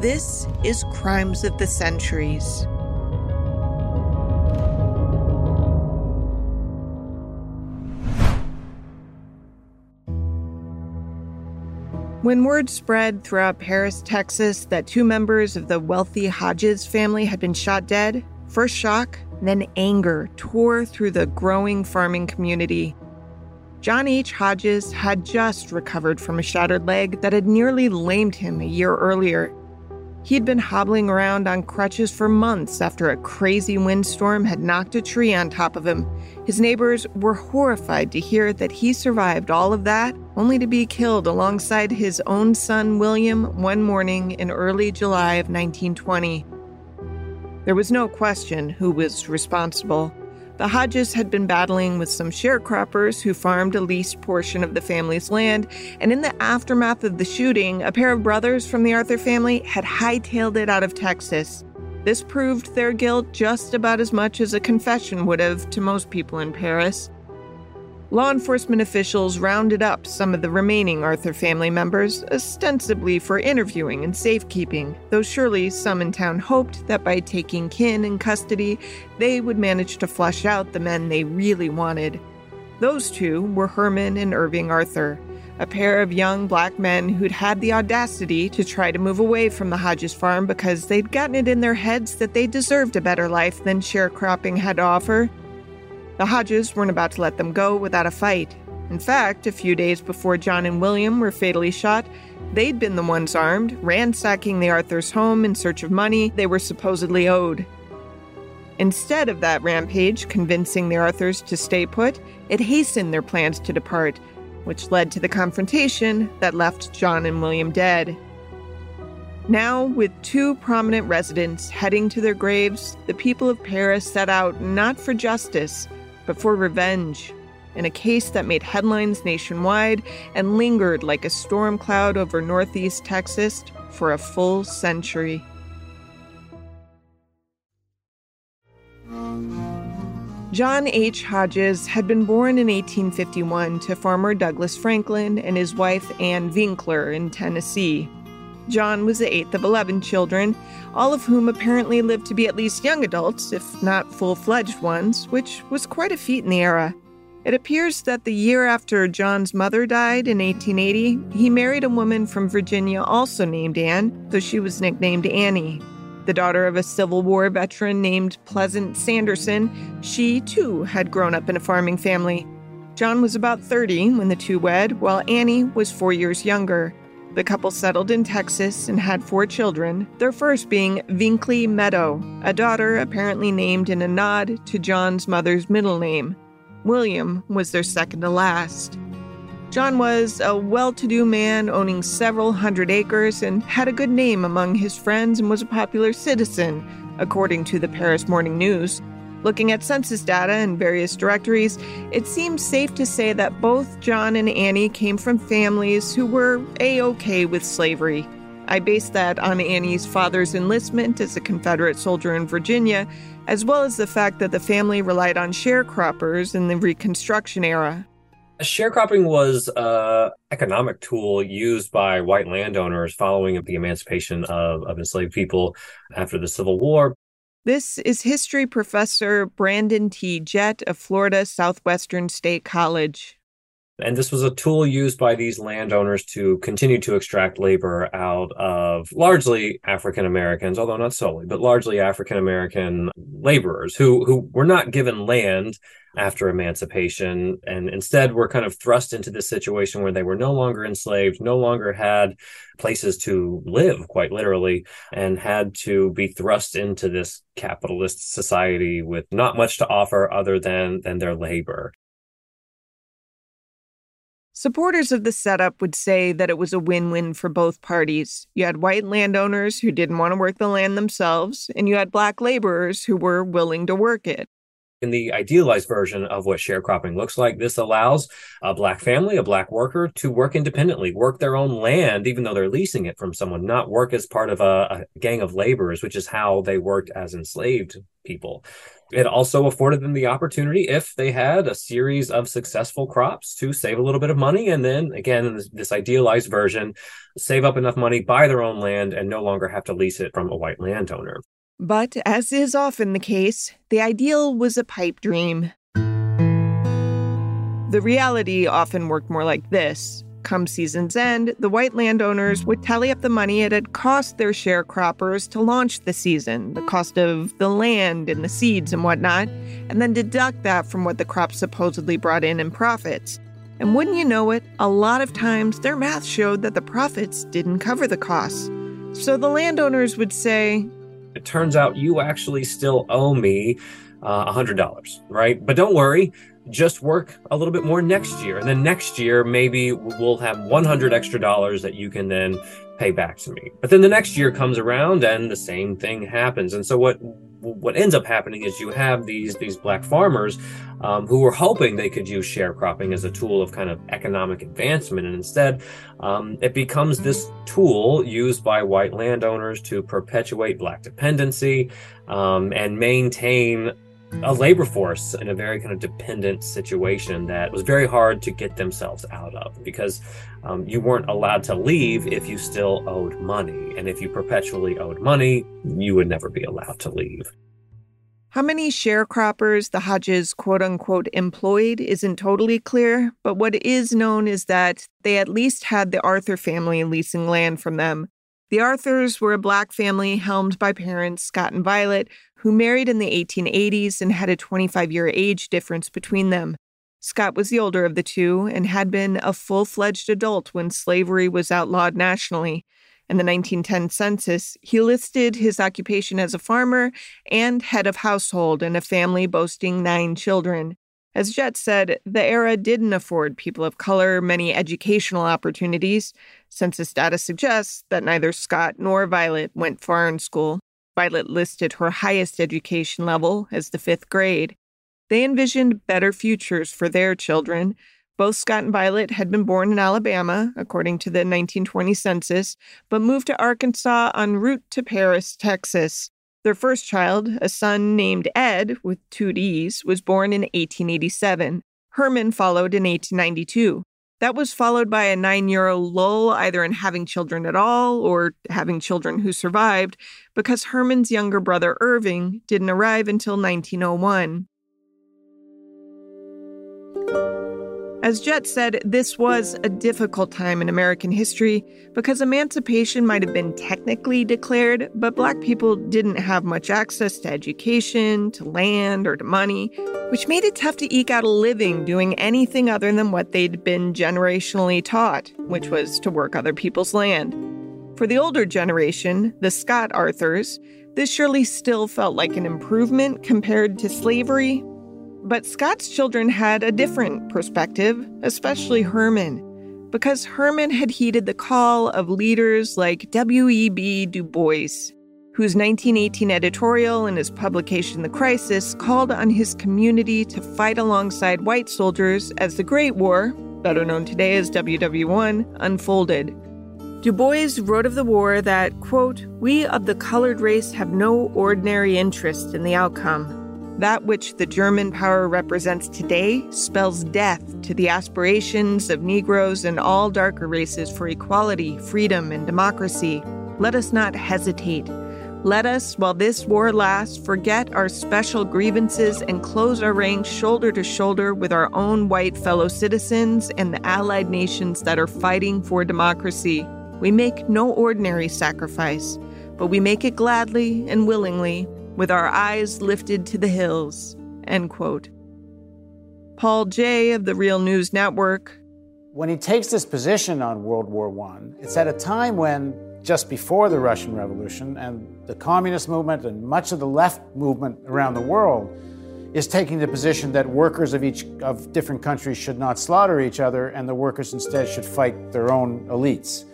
This is Crimes of the Centuries. When word spread throughout Paris, Texas, that two members of the wealthy Hodges family had been shot dead, first shock, then anger tore through the growing farming community. John H. Hodges had just recovered from a shattered leg that had nearly lamed him a year earlier. He'd been hobbling around on crutches for months after a crazy windstorm had knocked a tree on top of him. His neighbors were horrified to hear that he survived all of that, only to be killed alongside his own son William one morning in early July of 1920. There was no question who was responsible. The Hodges had been battling with some sharecroppers who farmed a leased portion of the family's land, and in the aftermath of the shooting, a pair of brothers from the Arthur family had hightailed it out of Texas. This proved their guilt just about as much as a confession would have to most people in Paris. Law enforcement officials rounded up some of the remaining Arthur family members, ostensibly for interviewing and safekeeping, though surely some in town hoped that by taking kin in custody, they would manage to flush out the men they really wanted. Those two were Herman and Irving Arthur, a pair of young black men who'd had the audacity to try to move away from the Hodges farm because they'd gotten it in their heads that they deserved a better life than sharecropping had to offer. The Hodges weren't about to let them go without a fight. In fact, a few days before John and William were fatally shot, they'd been the ones armed, ransacking the Arthurs' home in search of money they were supposedly owed. Instead of that rampage convincing the Arthurs to stay put, it hastened their plans to depart, which led to the confrontation that left John and William dead. Now, with two prominent residents heading to their graves, the people of Paris set out not for justice, but for revenge in a case that made headlines nationwide and lingered like a storm cloud over northeast Texas for a full century. John H. Hodges had been born in 1851 to farmer Douglas Franklin and his wife Ann Winkler in Tennessee. John was the eighth of 11 children, all of whom apparently lived to be at least young adults, if not full fledged ones, which was quite a feat in the era. It appears that the year after John's mother died in 1880, he married a woman from Virginia also named Anne, though she was nicknamed Annie. The daughter of a Civil War veteran named Pleasant Sanderson, she too had grown up in a farming family. John was about 30 when the two wed, while Annie was four years younger. The couple settled in Texas and had four children, their first being Vinkley Meadow, a daughter apparently named in a nod to John's mother's middle name. William was their second to last. John was a well to do man owning several hundred acres and had a good name among his friends and was a popular citizen, according to the Paris Morning News. Looking at census data and various directories, it seems safe to say that both John and Annie came from families who were A OK with slavery. I base that on Annie's father's enlistment as a Confederate soldier in Virginia, as well as the fact that the family relied on sharecroppers in the Reconstruction era. Sharecropping was an economic tool used by white landowners following the emancipation of, of enslaved people after the Civil War. This is history professor Brandon T. Jett of Florida Southwestern State College. And this was a tool used by these landowners to continue to extract labor out of largely African Americans, although not solely, but largely African American laborers who who were not given land after emancipation and instead were kind of thrust into this situation where they were no longer enslaved, no longer had places to live, quite literally, and had to be thrust into this capitalist society with not much to offer other than than their labor. Supporters of the setup would say that it was a win win for both parties. You had white landowners who didn't want to work the land themselves, and you had black laborers who were willing to work it. In the idealized version of what sharecropping looks like, this allows a black family, a black worker, to work independently, work their own land, even though they're leasing it from someone, not work as part of a, a gang of laborers, which is how they worked as enslaved people. It also afforded them the opportunity, if they had a series of successful crops, to save a little bit of money. And then, again, in this, this idealized version, save up enough money, buy their own land, and no longer have to lease it from a white landowner. But, as is often the case, the ideal was a pipe dream. The reality often worked more like this Come season's end, the white landowners would tally up the money it had cost their sharecroppers to launch the season, the cost of the land and the seeds and whatnot, and then deduct that from what the crop supposedly brought in in profits. And wouldn't you know it, a lot of times their math showed that the profits didn't cover the costs. So the landowners would say, It turns out you actually still owe me uh, $100, right? But don't worry, just work a little bit more next year. And then next year, maybe we'll have 100 extra dollars that you can then pay back to me. But then the next year comes around and the same thing happens. And so what what ends up happening is you have these these black farmers um, who were hoping they could use sharecropping as a tool of kind of economic advancement, and instead um, it becomes this tool used by white landowners to perpetuate black dependency um, and maintain a labor force in a very kind of dependent situation that was very hard to get themselves out of because um, you weren't allowed to leave if you still owed money. And if you perpetually owed money, you would never be allowed to leave. How many sharecroppers the Hodges quote unquote employed isn't totally clear, but what is known is that they at least had the Arthur family leasing land from them. The Arthurs were a black family helmed by parents Scott and Violet, who married in the 1880s and had a 25 year age difference between them. Scott was the older of the two and had been a full fledged adult when slavery was outlawed nationally. In the 1910 census, he listed his occupation as a farmer and head of household in a family boasting nine children. As Jett said, the era didn't afford people of color many educational opportunities. Census data suggests that neither Scott nor Violet went far in school. Violet listed her highest education level as the fifth grade. They envisioned better futures for their children. Both Scott and Violet had been born in Alabama, according to the 1920 census, but moved to Arkansas en route to Paris, Texas. Their first child, a son named Ed, with two D's, was born in 1887. Herman followed in 1892. That was followed by a nine year lull, either in having children at all or having children who survived, because Herman's younger brother Irving didn't arrive until 1901. As Jett said, this was a difficult time in American history because emancipation might have been technically declared, but Black people didn't have much access to education, to land, or to money, which made it tough to eke out a living doing anything other than what they'd been generationally taught, which was to work other people's land. For the older generation, the Scott Arthurs, this surely still felt like an improvement compared to slavery, but Scott's children had a different perspective, especially Herman, because Herman had heeded the call of leaders like W.E.B. Du Bois, whose 1918 editorial in his publication The Crisis called on his community to fight alongside white soldiers as the Great War, better known today as WW1, unfolded. Du Bois wrote of the war that, quote, We of the colored race have no ordinary interest in the outcome. That which the German power represents today spells death to the aspirations of Negroes and all darker races for equality, freedom, and democracy. Let us not hesitate. Let us, while this war lasts, forget our special grievances and close our ranks shoulder to shoulder with our own white fellow citizens and the allied nations that are fighting for democracy. We make no ordinary sacrifice, but we make it gladly and willingly with our eyes lifted to the hills. End quote. Paul Jay of the Real News Network. When he takes this position on World War I, it's at a time when, just before the Russian Revolution and the communist movement and much of the left movement around the world, is taking the position that workers of each of different countries should not slaughter each other and the workers instead should fight their own elites.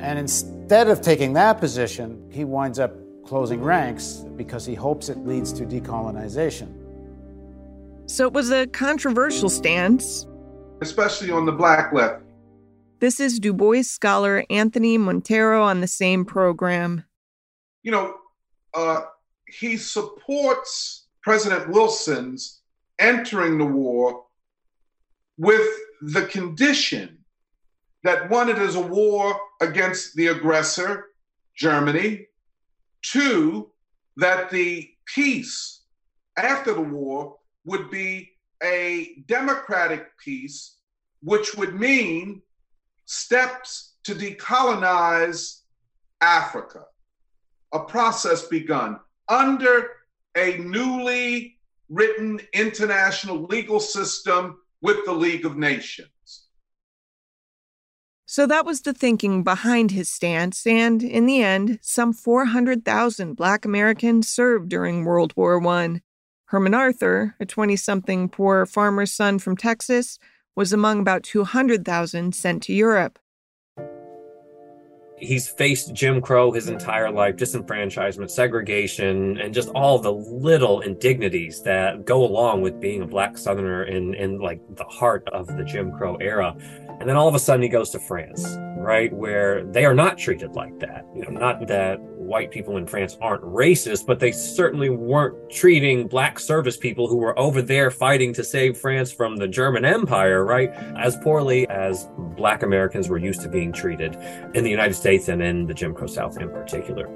And instead of taking that position, he winds up closing ranks because he hopes it leads to decolonization. So it was a controversial stance, especially on the black left. This is Du Bois scholar Anthony Monteiro on the same program. You know, uh, he supports President Wilson's entering the war with the condition that one, it is a war against the aggressor, Germany. Two, that the peace after the war would be a democratic peace, which would mean steps to decolonize Africa, a process begun under a newly written international legal system with the League of Nations. So that was the thinking behind his stance, and in the end, some 400,000 Black Americans served during World War I. Herman Arthur, a 20 something poor farmer's son from Texas, was among about 200,000 sent to Europe. He's faced Jim Crow his entire life, disenfranchisement, segregation, and just all the little indignities that go along with being a black Southerner in, in like the heart of the Jim Crow era. And then all of a sudden he goes to France, right? Where they are not treated like that. You know, not that white people in France aren't racist, but they certainly weren't treating black service people who were over there fighting to save France from the German Empire, right, as poorly as black Americans were used to being treated in the United States and in the Jim Crow South in particular.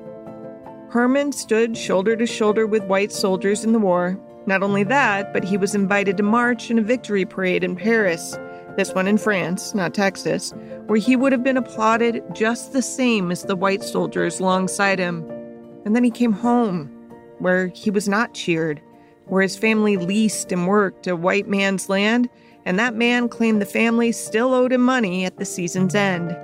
Herman stood shoulder to shoulder with white soldiers in the war. Not only that, but he was invited to march in a victory parade in Paris this one in France, not Texas, where he would have been applauded just the same as the white soldiers alongside him. And then he came home, where he was not cheered, where his family leased and worked a white man's land, and that man claimed the family still owed him money at the season's end.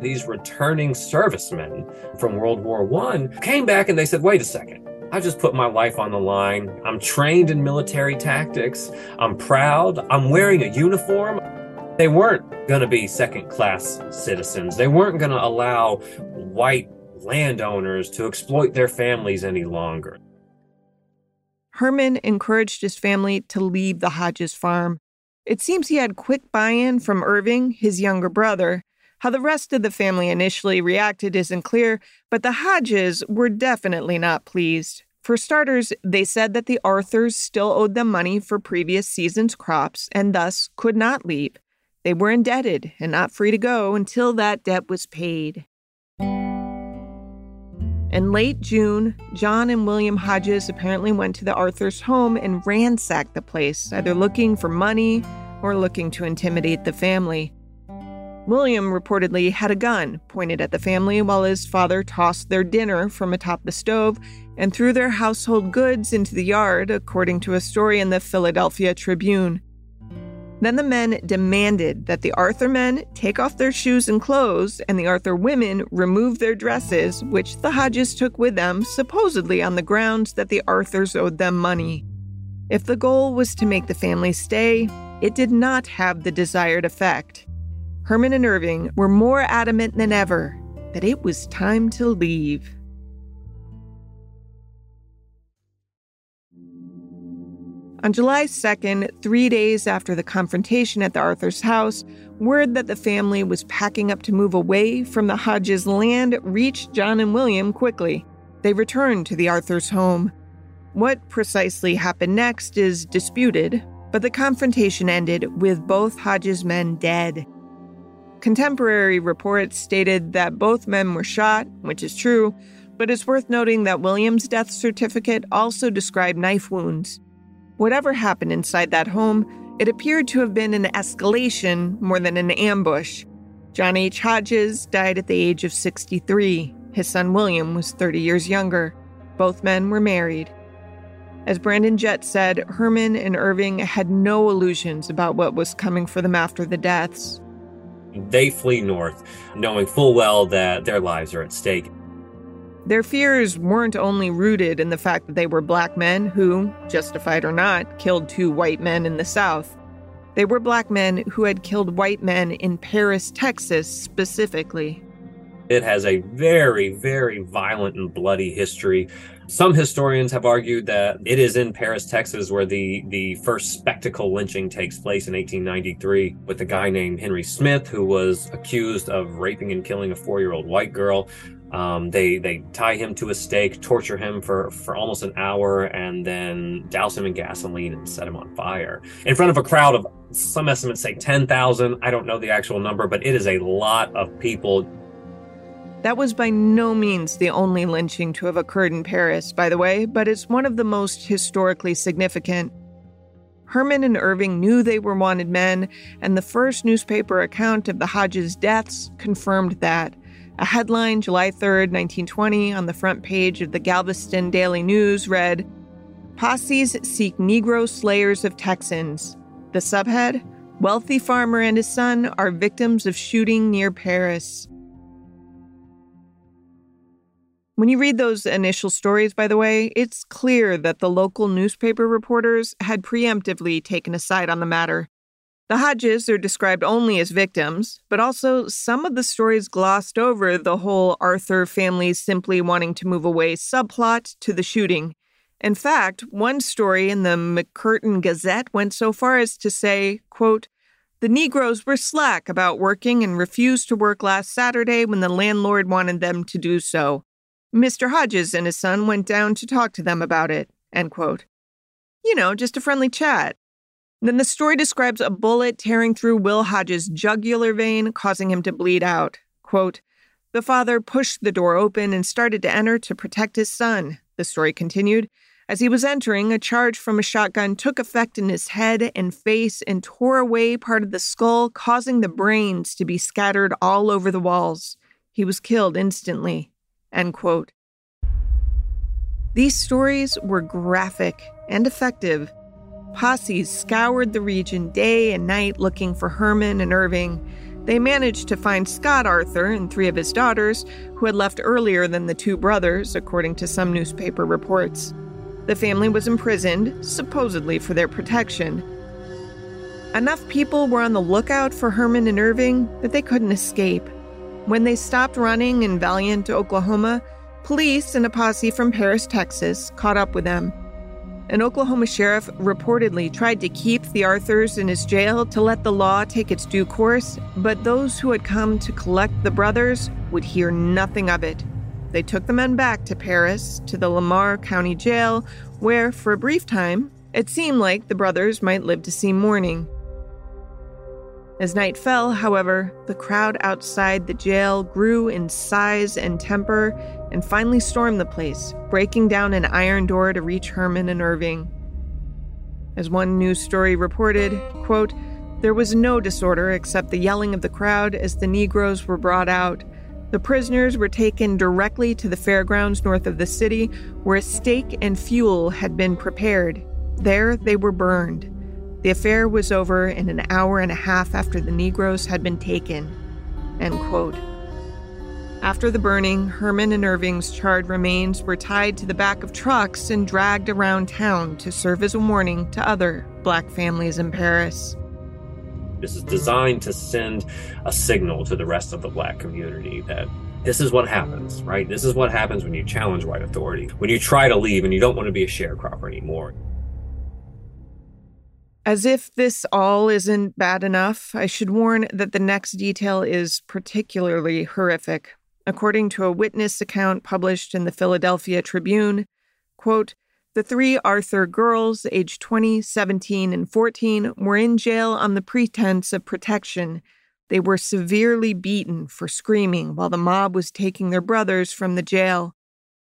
These returning servicemen from World War I came back and they said, wait a second. I just put my life on the line. I'm trained in military tactics. I'm proud. I'm wearing a uniform. They weren't going to be second class citizens. They weren't going to allow white landowners to exploit their families any longer. Herman encouraged his family to leave the Hodges farm. It seems he had quick buy in from Irving, his younger brother. How the rest of the family initially reacted isn't clear, but the Hodges were definitely not pleased. For starters, they said that the Arthurs still owed them money for previous season's crops and thus could not leave. They were indebted and not free to go until that debt was paid. In late June, John and William Hodges apparently went to the Arthurs' home and ransacked the place, either looking for money or looking to intimidate the family. William reportedly had a gun pointed at the family while his father tossed their dinner from atop the stove and threw their household goods into the yard, according to a story in the Philadelphia Tribune. Then the men demanded that the Arthur men take off their shoes and clothes, and the Arthur women remove their dresses, which the Hodges took with them, supposedly on the grounds that the Arthurs owed them money. If the goal was to make the family stay, it did not have the desired effect. Herman and Irving were more adamant than ever that it was time to leave. On July 2nd, three days after the confrontation at the Arthur's house, word that the family was packing up to move away from the Hodges land reached John and William quickly. They returned to the Arthur's home. What precisely happened next is disputed, but the confrontation ended with both Hodges men dead. Contemporary reports stated that both men were shot, which is true, but it's worth noting that William's death certificate also described knife wounds. Whatever happened inside that home, it appeared to have been an escalation more than an ambush. John H. Hodges died at the age of 63. His son William was 30 years younger. Both men were married. As Brandon Jett said, Herman and Irving had no illusions about what was coming for them after the deaths. They flee north, knowing full well that their lives are at stake. Their fears weren't only rooted in the fact that they were black men who, justified or not, killed two white men in the South. They were black men who had killed white men in Paris, Texas specifically. It has a very, very violent and bloody history. Some historians have argued that it is in Paris, Texas, where the, the first spectacle lynching takes place in 1893 with a guy named Henry Smith, who was accused of raping and killing a four year old white girl. Um, they they tie him to a stake, torture him for for almost an hour, and then douse him in gasoline and set him on fire in front of a crowd of some estimates say ten thousand. I don't know the actual number, but it is a lot of people. That was by no means the only lynching to have occurred in Paris, by the way, but it's one of the most historically significant. Herman and Irving knew they were wanted men, and the first newspaper account of the Hodges deaths confirmed that. A headline, July 3, 1920, on the front page of the Galveston Daily News read Posses seek Negro slayers of Texans. The subhead Wealthy farmer and his son are victims of shooting near Paris. When you read those initial stories, by the way, it's clear that the local newspaper reporters had preemptively taken a side on the matter. The Hodges are described only as victims, but also some of the stories glossed over the whole Arthur family simply wanting to move away subplot to the shooting. In fact, one story in the McCurtain Gazette went so far as to say, quote, the Negroes were slack about working and refused to work last Saturday when the landlord wanted them to do so. Mr. Hodges and his son went down to talk to them about it. End quote. You know, just a friendly chat. Then the story describes a bullet tearing through Will Hodges' jugular vein, causing him to bleed out. Quote, the father pushed the door open and started to enter to protect his son, the story continued. As he was entering, a charge from a shotgun took effect in his head and face and tore away part of the skull, causing the brains to be scattered all over the walls. He was killed instantly. End quote. These stories were graphic and effective Posses scoured the region day and night looking for Herman and Irving. They managed to find Scott Arthur and three of his daughters, who had left earlier than the two brothers, according to some newspaper reports. The family was imprisoned, supposedly for their protection. Enough people were on the lookout for Herman and Irving that they couldn't escape. When they stopped running in Valliant, Oklahoma, police and a posse from Paris, Texas, caught up with them. An Oklahoma sheriff reportedly tried to keep the Arthurs in his jail to let the law take its due course, but those who had come to collect the brothers would hear nothing of it. They took the men back to Paris, to the Lamar County Jail, where, for a brief time, it seemed like the brothers might live to see morning. As night fell, however, the crowd outside the jail grew in size and temper and finally stormed the place, breaking down an iron door to reach Herman and Irving. As one news story reported, quote, there was no disorder except the yelling of the crowd as the Negroes were brought out. The prisoners were taken directly to the fairgrounds north of the city, where a stake and fuel had been prepared. There they were burned. The affair was over in an hour and a half after the Negroes had been taken. End quote. After the burning, Herman and Irving's charred remains were tied to the back of trucks and dragged around town to serve as a warning to other black families in Paris. This is designed to send a signal to the rest of the black community that this is what happens, right? This is what happens when you challenge white authority, when you try to leave and you don't want to be a sharecropper anymore. As if this all isn't bad enough, I should warn that the next detail is particularly horrific. According to a witness account published in the Philadelphia Tribune, quote, the three Arthur girls, aged 20, 17, and 14, were in jail on the pretense of protection. They were severely beaten for screaming while the mob was taking their brothers from the jail.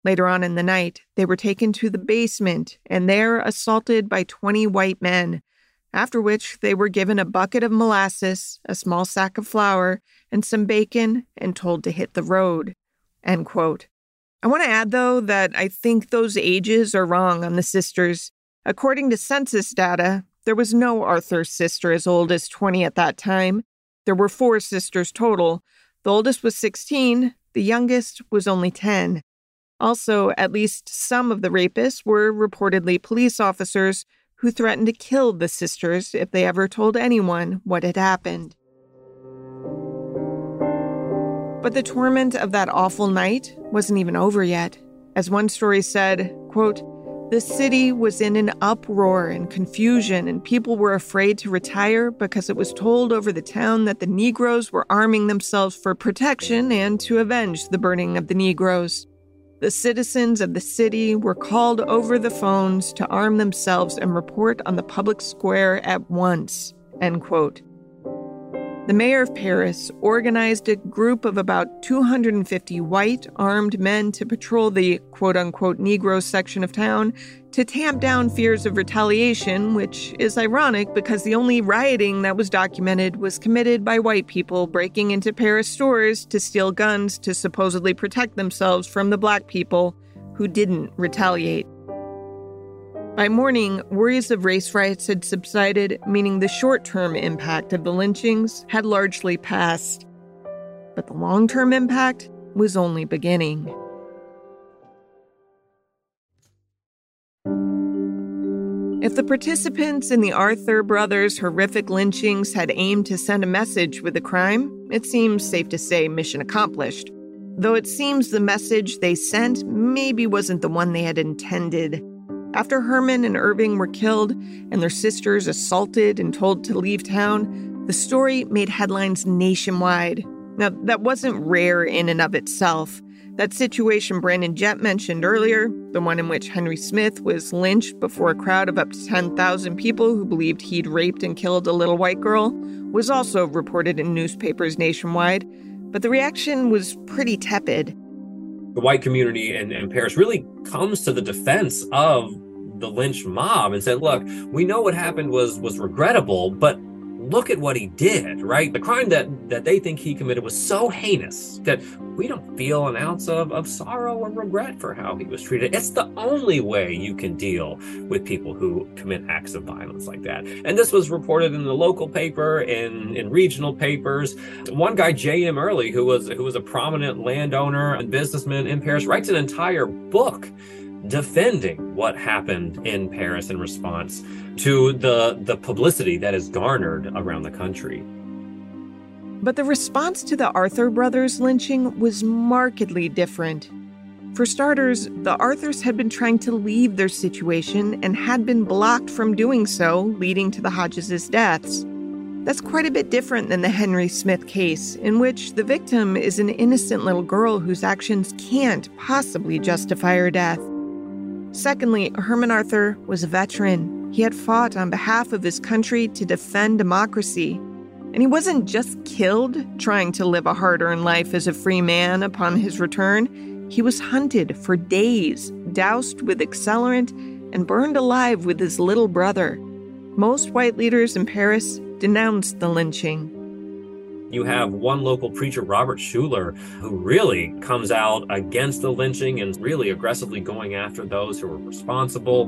Later on in the night, they were taken to the basement and there assaulted by 20 white men after which they were given a bucket of molasses, a small sack of flour, and some bacon and told to hit the road. End quote. I want to add, though, that I think those ages are wrong on the sisters. According to census data, there was no Arthur sister as old as 20 at that time. There were four sisters total. The oldest was 16, the youngest was only 10. Also, at least some of the rapists were reportedly police officers who threatened to kill the sisters if they ever told anyone what had happened. But the torment of that awful night wasn't even over yet. As one story said, quote, the city was in an uproar and confusion, and people were afraid to retire because it was told over the town that the Negroes were arming themselves for protection and to avenge the burning of the Negroes. The citizens of the city were called over the phones to arm themselves and report on the public square at once. End quote. The mayor of Paris organized a group of about 250 white armed men to patrol the quote unquote Negro section of town to tamp down fears of retaliation, which is ironic because the only rioting that was documented was committed by white people breaking into Paris stores to steal guns to supposedly protect themselves from the black people who didn't retaliate. By morning, worries of race riots had subsided, meaning the short term impact of the lynchings had largely passed. But the long term impact was only beginning. If the participants in the Arthur brothers' horrific lynchings had aimed to send a message with the crime, it seems safe to say mission accomplished. Though it seems the message they sent maybe wasn't the one they had intended. After Herman and Irving were killed and their sisters assaulted and told to leave town, the story made headlines nationwide. Now, that wasn't rare in and of itself. That situation Brandon Jett mentioned earlier, the one in which Henry Smith was lynched before a crowd of up to 10,000 people who believed he'd raped and killed a little white girl, was also reported in newspapers nationwide, but the reaction was pretty tepid. The white community in, in Paris really comes to the defense of the lynch mob and said, "Look, we know what happened was was regrettable, but look at what he did, right? The crime that that they think he committed was so heinous that we don't feel an ounce of, of sorrow or regret for how he was treated. It's the only way you can deal with people who commit acts of violence like that. And this was reported in the local paper, in, in regional papers. One guy, J.M. Early, who was who was a prominent landowner and businessman in Paris, writes an entire book defending what happened in Paris in response to the, the publicity that is garnered around the country. But the response to the Arthur brothers lynching was markedly different. For starters, the Arthurs had been trying to leave their situation and had been blocked from doing so, leading to the Hodges' deaths. That's quite a bit different than the Henry Smith case, in which the victim is an innocent little girl whose actions can't possibly justify her death. Secondly, Herman Arthur was a veteran. He had fought on behalf of his country to defend democracy. And he wasn't just killed trying to live a hard earned life as a free man upon his return. He was hunted for days, doused with accelerant, and burned alive with his little brother. Most white leaders in Paris denounced the lynching. You have one local preacher, Robert Schuller, who really comes out against the lynching and really aggressively going after those who were responsible.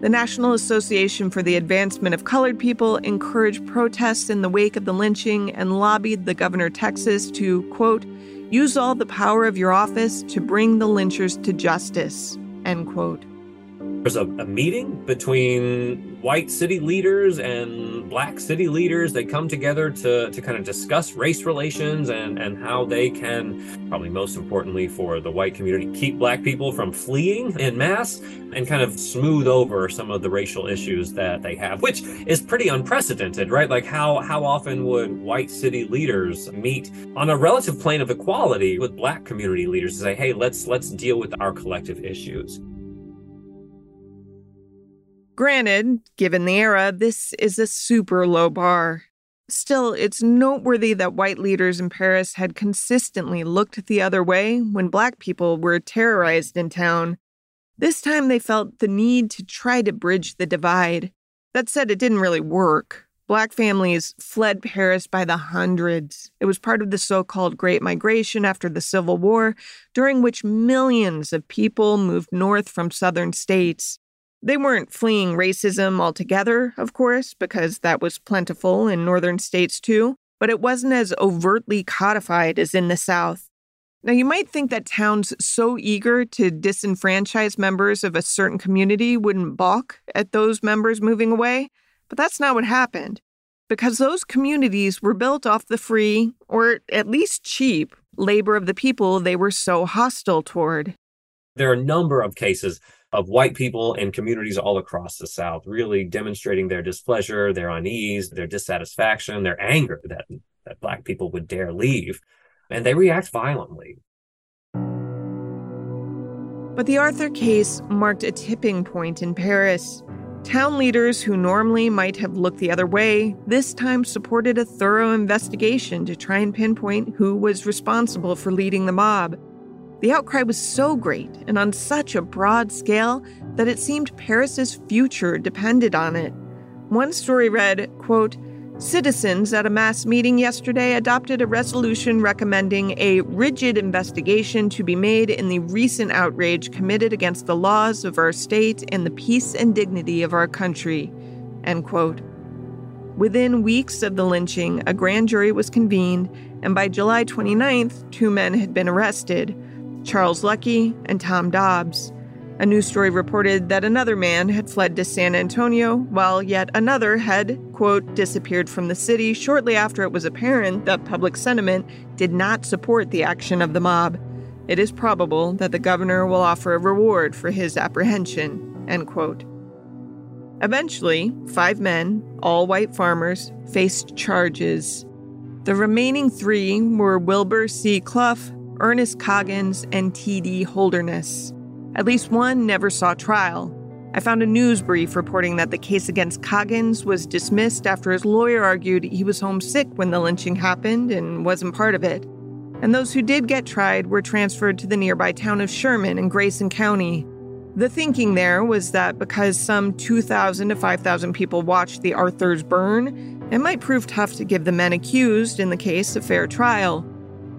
The National Association for the Advancement of Colored People encouraged protests in the wake of the lynching and lobbied the governor of Texas to, quote, use all the power of your office to bring the lynchers to justice, end quote. There's a, a, meeting between white city leaders and black city leaders. They come together to, to kind of discuss race relations and, and how they can, probably most importantly for the white community, keep black people from fleeing in mass and kind of smooth over some of the racial issues that they have, which is pretty unprecedented, right? Like how, how often would white city leaders meet on a relative plane of equality with black community leaders to say, hey, let's let's deal with our collective issues. Granted, given the era, this is a super low bar. Still, it's noteworthy that white leaders in Paris had consistently looked the other way when black people were terrorized in town. This time they felt the need to try to bridge the divide. That said, it didn't really work. Black families fled Paris by the hundreds. It was part of the so called Great Migration after the Civil War, during which millions of people moved north from southern states. They weren't fleeing racism altogether, of course, because that was plentiful in northern states too, but it wasn't as overtly codified as in the South. Now, you might think that towns so eager to disenfranchise members of a certain community wouldn't balk at those members moving away, but that's not what happened. Because those communities were built off the free, or at least cheap, labor of the people they were so hostile toward. There are a number of cases of white people in communities all across the South really demonstrating their displeasure, their unease, their dissatisfaction, their anger that, that Black people would dare leave. And they react violently. But the Arthur case marked a tipping point in Paris. Town leaders who normally might have looked the other way this time supported a thorough investigation to try and pinpoint who was responsible for leading the mob. The outcry was so great and on such a broad scale that it seemed Paris's future depended on it. One story read, quote, Citizens at a mass meeting yesterday adopted a resolution recommending a rigid investigation to be made in the recent outrage committed against the laws of our state and the peace and dignity of our country. End quote. Within weeks of the lynching, a grand jury was convened, and by July 29th, two men had been arrested. Charles Lucky, and Tom Dobbs. A news story reported that another man had fled to San Antonio, while yet another had, quote, disappeared from the city shortly after it was apparent that public sentiment did not support the action of the mob. It is probable that the governor will offer a reward for his apprehension, end quote. Eventually, five men, all white farmers, faced charges. The remaining three were Wilbur C. Clough, Ernest Coggins, and T.D. Holderness. At least one never saw trial. I found a news brief reporting that the case against Coggins was dismissed after his lawyer argued he was homesick when the lynching happened and wasn't part of it. And those who did get tried were transferred to the nearby town of Sherman in Grayson County. The thinking there was that because some 2,000 to 5,000 people watched the Arthurs burn, it might prove tough to give the men accused in the case a fair trial.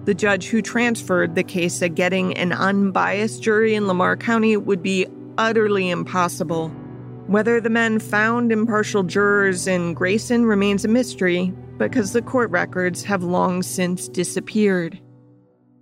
The judge who transferred the case said getting an unbiased jury in Lamar County would be utterly impossible. Whether the men found impartial jurors in Grayson remains a mystery because the court records have long since disappeared.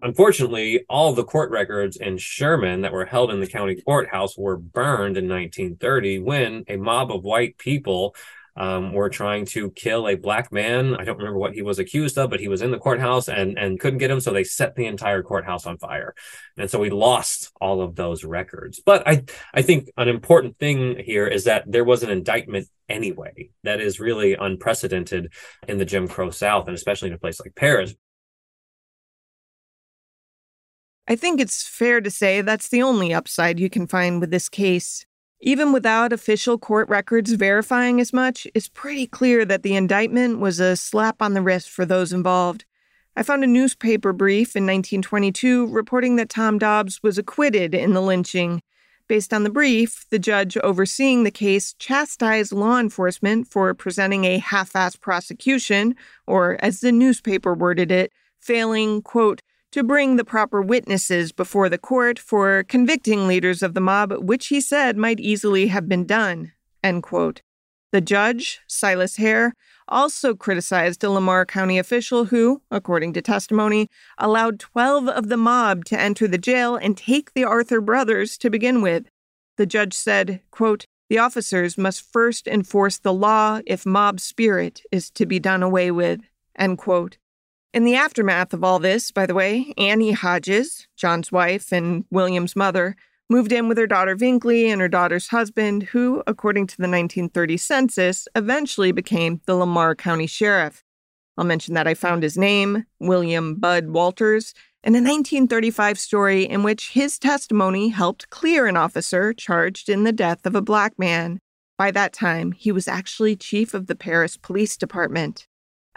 Unfortunately, all the court records in Sherman that were held in the county courthouse were burned in 1930 when a mob of white people um, were trying to kill a black man. I don't remember what he was accused of, but he was in the courthouse and and couldn't get him, so they set the entire courthouse on fire, and so we lost all of those records. But I I think an important thing here is that there was an indictment anyway. That is really unprecedented in the Jim Crow South, and especially in a place like Paris. I think it's fair to say that's the only upside you can find with this case. Even without official court records verifying as much, it's pretty clear that the indictment was a slap on the wrist for those involved. I found a newspaper brief in 1922 reporting that Tom Dobbs was acquitted in the lynching. Based on the brief, the judge overseeing the case chastised law enforcement for presenting a half assed prosecution, or as the newspaper worded it, failing, quote, to bring the proper witnesses before the court for convicting leaders of the mob, which he said might easily have been done. The judge, Silas Hare, also criticized a Lamar County official who, according to testimony, allowed 12 of the mob to enter the jail and take the Arthur brothers to begin with. The judge said, quote, the officers must first enforce the law if mob spirit is to be done away with. End quote. In the aftermath of all this, by the way, Annie Hodges, John's wife and William's mother, moved in with her daughter Vinkly and her daughter's husband, who, according to the 1930 census, eventually became the Lamar County Sheriff. I'll mention that I found his name, William Bud Walters, in a 1935 story in which his testimony helped clear an officer charged in the death of a black man. By that time, he was actually chief of the Paris Police Department.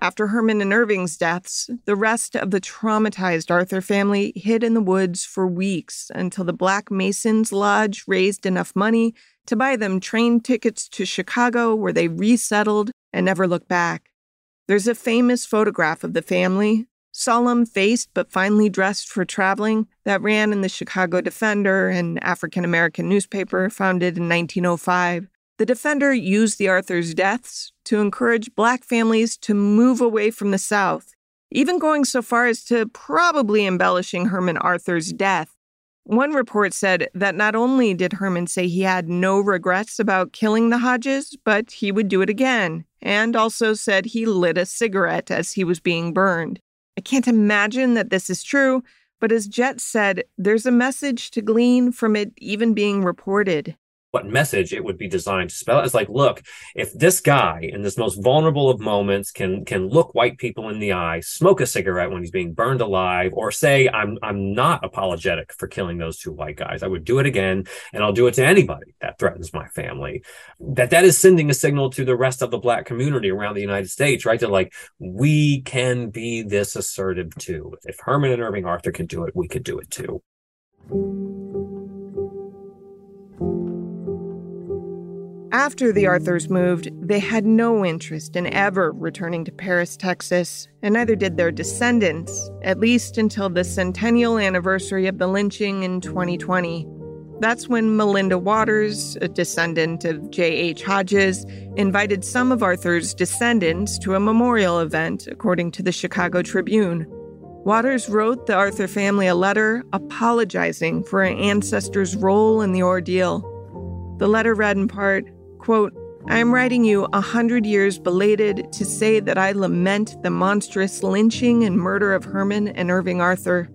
After Herman and Irving's deaths, the rest of the traumatized Arthur family hid in the woods for weeks until the Black Masons Lodge raised enough money to buy them train tickets to Chicago, where they resettled and never looked back. There's a famous photograph of the family, solemn faced but finely dressed for traveling, that ran in the Chicago Defender, an African American newspaper founded in 1905. The Defender used the Arthur's deaths to encourage black families to move away from the South, even going so far as to probably embellishing Herman Arthur's death. One report said that not only did Herman say he had no regrets about killing the Hodges, but he would do it again, and also said he lit a cigarette as he was being burned. I can't imagine that this is true, but as Jett said, there's a message to glean from it even being reported what message it would be designed to spell. It's like, look, if this guy in this most vulnerable of moments can can look white people in the eye, smoke a cigarette when he's being burned alive, or say, I'm I'm not apologetic for killing those two white guys. I would do it again, and I'll do it to anybody that threatens my family. That that is sending a signal to the rest of the black community around the United States, right? To like, we can be this assertive too. If Herman and Irving Arthur can do it, we could do it too. After the Arthurs moved, they had no interest in ever returning to Paris, Texas, and neither did their descendants, at least until the centennial anniversary of the lynching in 2020. That's when Melinda Waters, a descendant of J.H. Hodges, invited some of Arthur's descendants to a memorial event, according to the Chicago Tribune. Waters wrote the Arthur family a letter apologizing for her ancestors' role in the ordeal. The letter read in part Quote, I am writing you a hundred years belated to say that I lament the monstrous lynching and murder of Herman and Irving Arthur.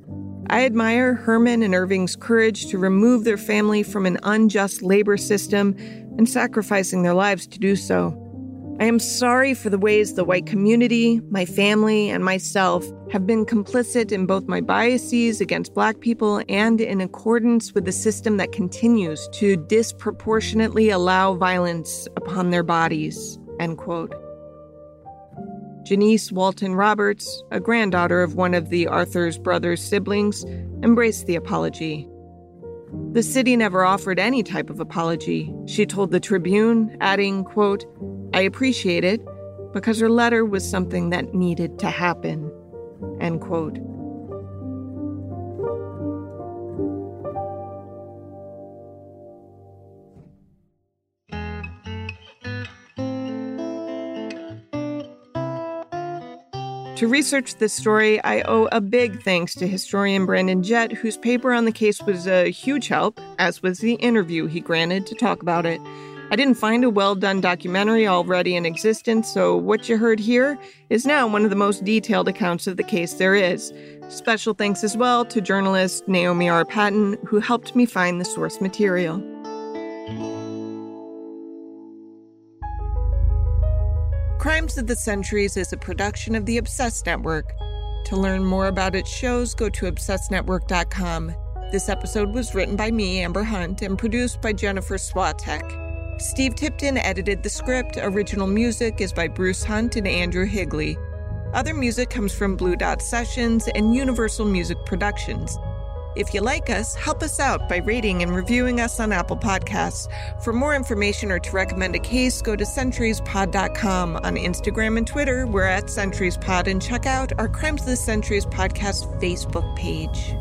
I admire Herman and Irving's courage to remove their family from an unjust labor system and sacrificing their lives to do so. I am sorry for the ways the white community, my family, and myself have been complicit in both my biases against black people and in accordance with the system that continues to disproportionately allow violence upon their bodies. End quote. Janice Walton Roberts, a granddaughter of one of the Arthur's brothers' siblings, embraced the apology. The city never offered any type of apology, she told the Tribune, adding, quote, I appreciate it because her letter was something that needed to happen, end quote. To research this story, I owe a big thanks to historian Brandon Jett, whose paper on the case was a huge help, as was the interview he granted to talk about it. I didn't find a well done documentary already in existence, so what you heard here is now one of the most detailed accounts of the case there is. Special thanks as well to journalist Naomi R. Patton, who helped me find the source material. Crimes of the Centuries is a production of the Obsessed Network. To learn more about its shows, go to obsessednetwork.com. This episode was written by me, Amber Hunt, and produced by Jennifer Swatek. Steve Tipton edited the script. Original music is by Bruce Hunt and Andrew Higley. Other music comes from Blue Dot Sessions and Universal Music Productions. If you like us, help us out by rating and reviewing us on Apple Podcasts. For more information or to recommend a case, go to centuriespod.com. On Instagram and Twitter, we're at centuriespod and check out our Crimes of the Centuries podcast Facebook page.